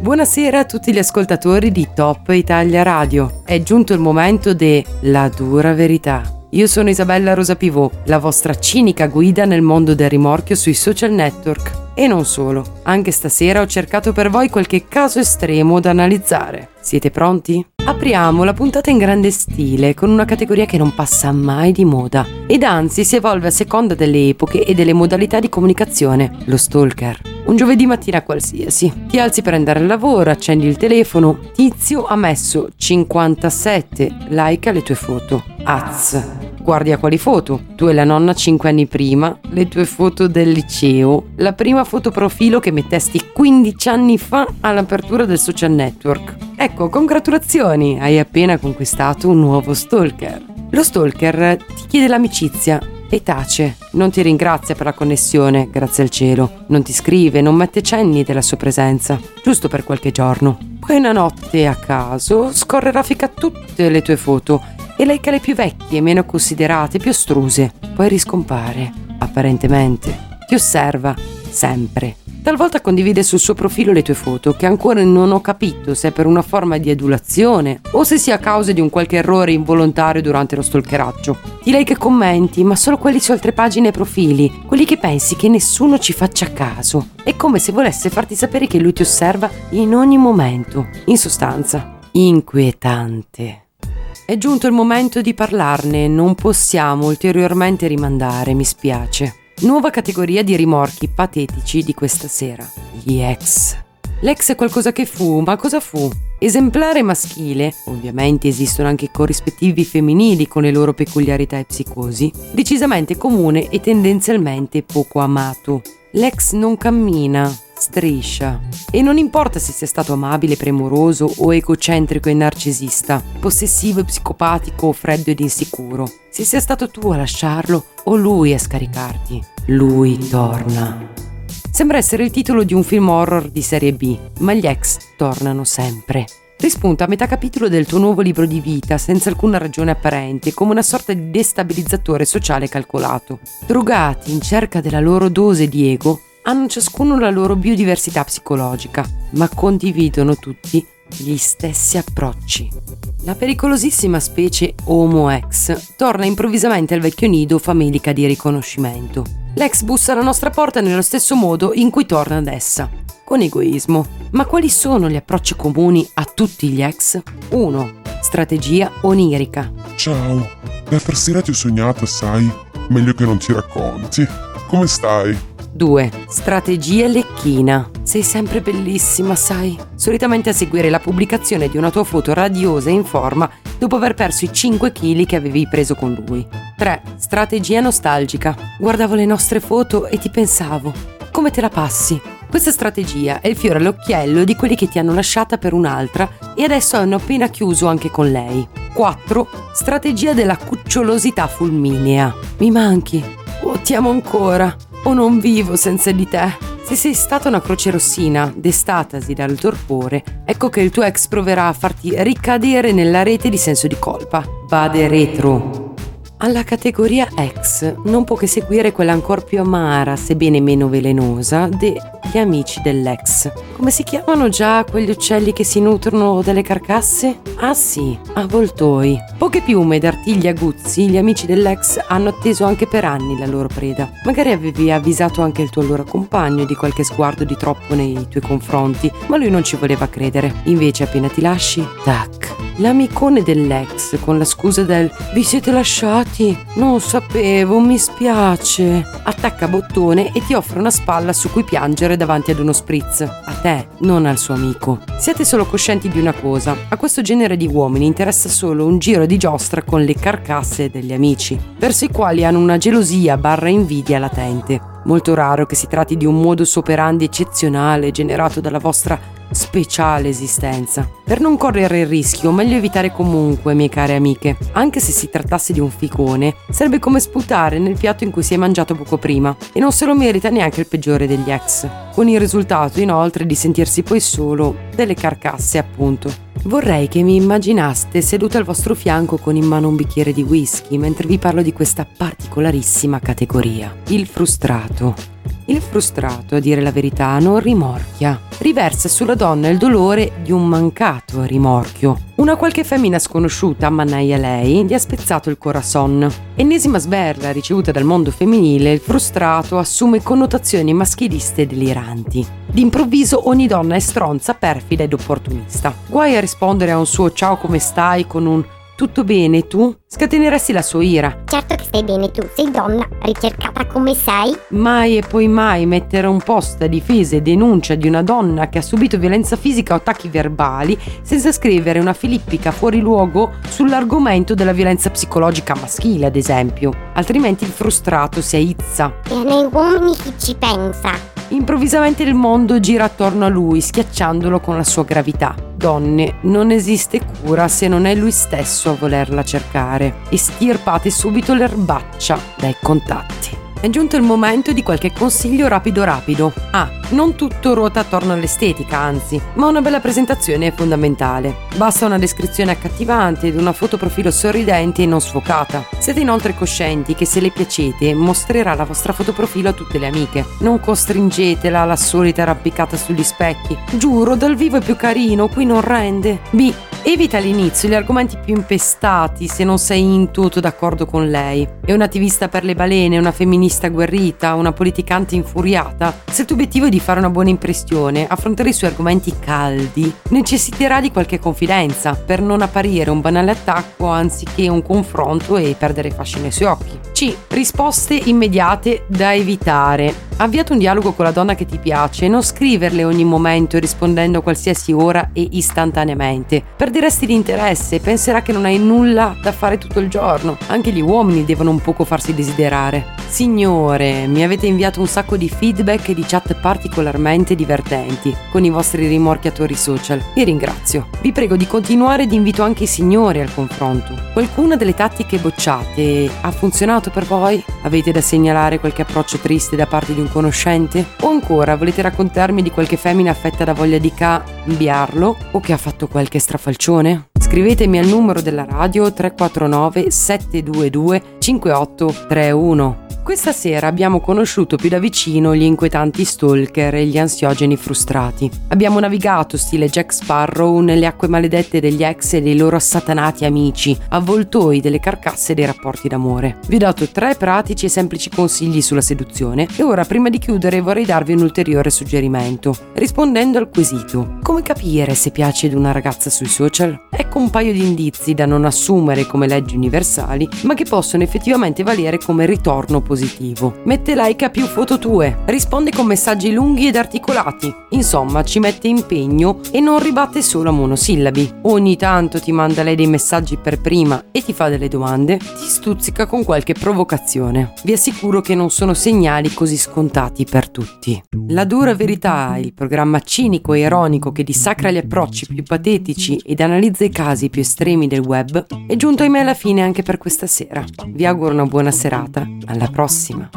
Buonasera a tutti gli ascoltatori di Top Italia Radio. È giunto il momento de La dura verità. Io sono Isabella Rosa Pivot, la vostra cinica guida nel mondo del rimorchio sui social network. E non solo, anche stasera ho cercato per voi qualche caso estremo da analizzare. Siete pronti? Apriamo la puntata in grande stile con una categoria che non passa mai di moda ed anzi si evolve a seconda delle epoche e delle modalità di comunicazione, lo stalker. Un giovedì mattina qualsiasi. Ti alzi per andare al lavoro, accendi il telefono. Tizio ha messo 57 like alle tue foto. Az. Guardi a quali foto? Tu e la nonna 5 anni prima, le tue foto del liceo, la prima foto profilo che mettesti 15 anni fa all'apertura del social network. Ecco, congratulazioni, hai appena conquistato un nuovo stalker. Lo stalker ti chiede l'amicizia e tace. Non ti ringrazia per la connessione, grazie al cielo. Non ti scrive, non mette cenni della sua presenza, giusto per qualche giorno. Poi una notte a caso scorre raffica tutte le tue foto e lei le più vecchie, meno considerate, più astruse. Poi riscompare, apparentemente. Ti osserva, sempre Talvolta condivide sul suo profilo le tue foto, che ancora non ho capito se è per una forma di adulazione o se sia a causa di un qualche errore involontario durante lo stalkeraggio. Di lei che commenti, ma solo quelli su altre pagine e profili, quelli che pensi che nessuno ci faccia caso. È come se volesse farti sapere che lui ti osserva in ogni momento. In sostanza, inquietante. È giunto il momento di parlarne, non possiamo ulteriormente rimandare, mi spiace. Nuova categoria di rimorchi patetici di questa sera. Gli ex. L'ex è qualcosa che fu, ma cosa fu? Esemplare maschile, ovviamente esistono anche corrispettivi femminili con le loro peculiarità e psicosi, decisamente comune e tendenzialmente poco amato. L'ex non cammina, striscia. E non importa se sia stato amabile, premuroso o egocentrico e narcisista, possessivo e psicopatico o freddo ed insicuro. Se sia stato tu a lasciarlo o lui a scaricarti. Lui torna. Sembra essere il titolo di un film horror di serie B, ma gli ex tornano sempre. Rispunta a metà capitolo del tuo nuovo libro di vita senza alcuna ragione apparente, come una sorta di destabilizzatore sociale calcolato. Drogati in cerca della loro dose di ego, hanno ciascuno la loro biodiversità psicologica, ma condividono tutti gli stessi approcci. La pericolosissima specie Homo ex torna improvvisamente al vecchio nido famelica di riconoscimento. L'ex bussa alla nostra porta nello stesso modo in cui torna ad essa, con egoismo. Ma quali sono gli approcci comuni a tutti gli ex? 1. Strategia onirica. Ciao, sera ti ho sognato, sai? Meglio che non ti racconti. Come stai? 2. Strategia lecchina. Sei sempre bellissima, sai. Solitamente a seguire la pubblicazione di una tua foto radiosa e in forma dopo aver perso i 5 kg che avevi preso con lui. 3. Strategia nostalgica. Guardavo le nostre foto e ti pensavo. Come te la passi? Questa strategia è il fiore all'occhiello di quelli che ti hanno lasciata per un'altra e adesso hanno appena chiuso anche con lei. 4. Strategia della cucciolosità fulminea. Mi manchi. Oh, ti amo ancora o non vivo senza di te. Se sei stata una croce rossina, destatasi dal torpore, ecco che il tuo ex proverà a farti ricadere nella rete di senso di colpa. Vade retro. Alla categoria ex non può che seguire quella ancora più amara, sebbene meno velenosa, degli amici dell'ex. Come si chiamano già quegli uccelli che si nutrono delle carcasse? Ah sì, avvoltoi. Poche piume ed artigli aguzzi, gli amici dell'ex hanno atteso anche per anni la loro preda. Magari avevi avvisato anche il tuo allora compagno di qualche sguardo di troppo nei tuoi confronti, ma lui non ci voleva credere. Invece appena ti lasci, tac. L'amicone dell'ex con la scusa del vi siete lasciati non sapevo, mi spiace. Attacca bottone e ti offre una spalla su cui piangere davanti ad uno spritz. A te, non al suo amico. Siate solo coscienti di una cosa: a questo genere di uomini interessa solo un giro di giostra con le carcasse degli amici, verso i quali hanno una gelosia barra invidia latente. Molto raro che si tratti di un modus operandi eccezionale generato dalla vostra speciale esistenza. Per non correre il rischio, meglio evitare comunque, mie care amiche. Anche se si trattasse di un ficone, sarebbe come sputare nel piatto in cui si è mangiato poco prima, e non se lo merita neanche il peggiore degli ex, con il risultato inoltre di sentirsi poi solo delle carcasse, appunto. Vorrei che mi immaginaste seduta al vostro fianco con in mano un bicchiere di whisky mentre vi parlo di questa particolarissima categoria, il frustrato. Il frustrato, a dire la verità, non rimorchia. Riversa sulla donna il dolore di un mancato rimorchio. Una qualche femmina sconosciuta, mannaia lei, gli ha spezzato il corazon. Ennesima sberla ricevuta dal mondo femminile, il frustrato assume connotazioni maschiliste deliranti. D'improvviso ogni donna è stronza, perfida ed opportunista. Guai a rispondere a un suo ciao come stai con un tutto bene tu? Scateneresti la sua ira. Certo che stai bene tu, sei donna, ricercata come sei. Mai e poi mai mettere un post a difesa e denuncia di una donna che ha subito violenza fisica o attacchi verbali senza scrivere una filippica fuori luogo sull'argomento della violenza psicologica maschile, ad esempio. Altrimenti il frustrato si aizza. E nei uomini chi ci pensa? Improvvisamente il mondo gira attorno a lui, schiacciandolo con la sua gravità. Donne, non esiste cura se non è lui stesso a volerla cercare. Estirpate subito l'erbaccia dai contatti. È giunto il momento di qualche consiglio rapido rapido. Ah, non tutto ruota attorno all'estetica, anzi, ma una bella presentazione è fondamentale. Basta una descrizione accattivante ed una foto profilo sorridente e non sfocata. Siete inoltre coscienti che se le piacete mostrerà la vostra foto profilo a tutte le amiche. Non costringetela alla solita arrampicata sugli specchi. Giuro, dal vivo è più carino, qui non rende. B. Evita all'inizio gli argomenti più impestati se non sei in tutto d'accordo con lei. È un'attivista per le balene, una femminista agguerrita, una politicante infuriata. Se il tuo obiettivo è di fare una buona impressione, affrontare i suoi argomenti caldi necessiterà di qualche confidenza per non apparire un banale attacco anziché un confronto e perdere fascino ai suoi occhi. C. Risposte immediate da evitare. Avviate un dialogo con la donna che ti piace e non scriverle ogni momento rispondendo qualsiasi ora e istantaneamente. Perderesti l'interesse penserà che non hai nulla da fare tutto il giorno. Anche gli uomini devono un poco farsi desiderare. Signore, mi avete inviato un sacco di feedback e di chat particolarmente divertenti con i vostri rimorchiatori social. Vi ringrazio. Vi prego di continuare ed invito anche i signori al confronto. Qualcuna delle tattiche bocciate ha funzionato per voi? Avete da segnalare qualche approccio triste da parte di un conoscente? O ancora volete raccontarmi di qualche femmina affetta da voglia di cambiarlo o che ha fatto qualche strafalcione? Scrivetemi al numero della radio 349 722 5831. Questa sera abbiamo conosciuto più da vicino gli inquietanti stalker e gli ansiogeni frustrati. Abbiamo navigato stile Jack Sparrow nelle acque maledette degli ex e dei loro assatanati amici, avvoltoi delle carcasse dei rapporti d'amore. Vi ho dato tre pratici e semplici consigli sulla seduzione e ora prima di chiudere vorrei darvi un ulteriore suggerimento. Rispondendo al quesito, come capire se piace ad una ragazza sui social? Ecco un paio di indizi da non assumere come leggi universali, ma che possono effettivamente valere come ritorno positivo. Mette like a più foto tue, risponde con messaggi lunghi ed articolati. Insomma, ci mette impegno e non ribatte solo a monosillabi. Ogni tanto ti manda lei dei messaggi per prima e ti fa delle domande, ti stuzzica con qualche provocazione. Vi assicuro che non sono segnali così scontati per tutti. La dura verità, il programma cinico e ironico che dissacra gli approcci più patetici ed analizza i casi più estremi del web, è giunto ahimè alla fine anche per questa sera. Vi auguro una buona serata. Alla prossima!